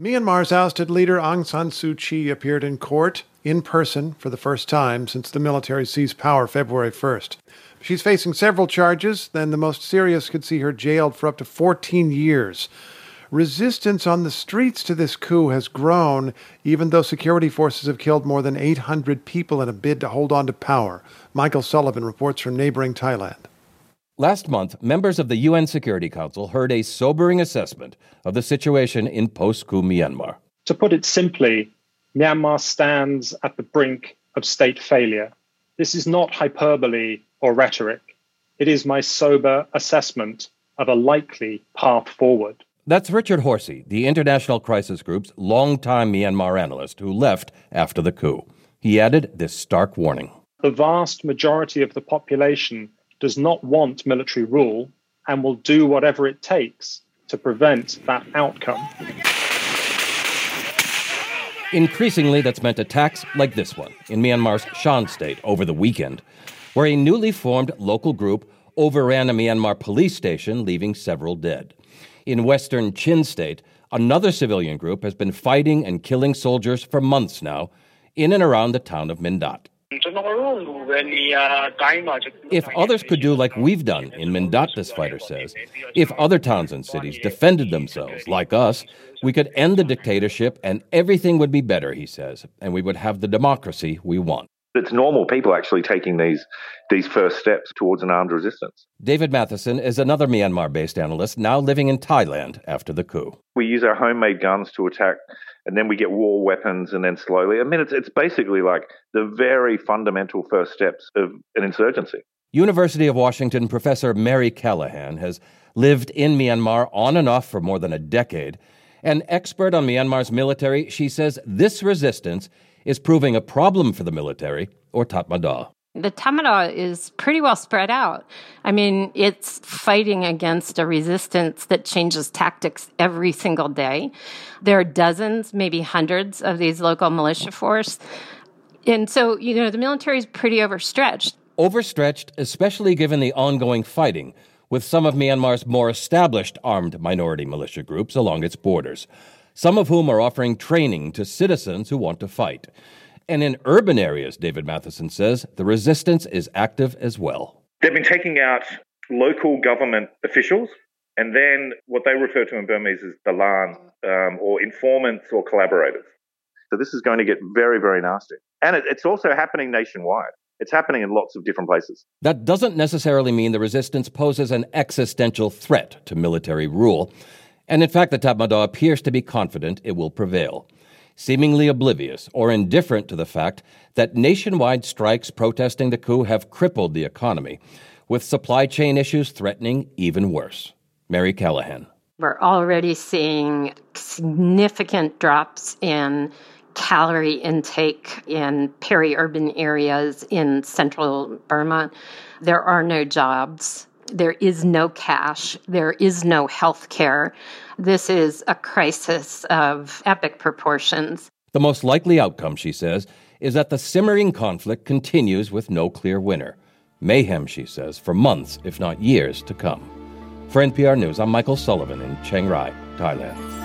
Myanmar's ousted leader Aung San Suu Kyi appeared in court in person for the first time since the military seized power February 1st. She's facing several charges, then the most serious could see her jailed for up to 14 years. Resistance on the streets to this coup has grown, even though security forces have killed more than 800 people in a bid to hold on to power. Michael Sullivan reports from neighboring Thailand. Last month, members of the UN Security Council heard a sobering assessment of the situation in post coup Myanmar. To put it simply, Myanmar stands at the brink of state failure. This is not hyperbole or rhetoric. It is my sober assessment of a likely path forward. That's Richard Horsey, the International Crisis Group's longtime Myanmar analyst who left after the coup. He added this stark warning. The vast majority of the population does not want military rule and will do whatever it takes to prevent that outcome. Increasingly, that's meant attacks like this one in Myanmar's Shan state over the weekend, where a newly formed local group overran a Myanmar police station, leaving several dead. In western Chin state, another civilian group has been fighting and killing soldiers for months now in and around the town of Mindat. If others could do like we've done in Mindat, this fighter says, if other towns and cities defended themselves like us, we could end the dictatorship and everything would be better, he says, and we would have the democracy we want. It's normal people actually taking these these first steps towards an armed resistance. David Mathieson is another Myanmar based analyst now living in Thailand after the coup. We use our homemade guns to attack and then we get war weapons, and then slowly. I mean, it's it's basically like the very fundamental first steps of an insurgency. University of Washington professor Mary Callahan has lived in Myanmar on and off for more than a decade. An expert on Myanmar's military, she says this resistance is proving a problem for the military, or Tatmadaw. The Tatmadaw is pretty well spread out. I mean, it's fighting against a resistance that changes tactics every single day. There are dozens, maybe hundreds of these local militia force. And so, you know, the military is pretty overstretched. Overstretched, especially given the ongoing fighting with some of Myanmar's more established armed minority militia groups along its borders, some of whom are offering training to citizens who want to fight. And in urban areas, David Mathieson says, the resistance is active as well. They've been taking out local government officials and then what they refer to in Burmese as the Lan, um, or informants or collaborators. So this is going to get very, very nasty. And it, it's also happening nationwide. It's happening in lots of different places. That doesn't necessarily mean the resistance poses an existential threat to military rule. And in fact, the Tatmadaw appears to be confident it will prevail seemingly oblivious or indifferent to the fact that nationwide strikes protesting the coup have crippled the economy, with supply chain issues threatening even worse. Mary Callahan. We're already seeing significant drops in calorie intake in peri urban areas in central Burma. There are no jobs. There is no cash. There is no health care. This is a crisis of epic proportions. The most likely outcome, she says, is that the simmering conflict continues with no clear winner. Mayhem, she says, for months, if not years, to come. For NPR News, I'm Michael Sullivan in Chiang Rai, Thailand.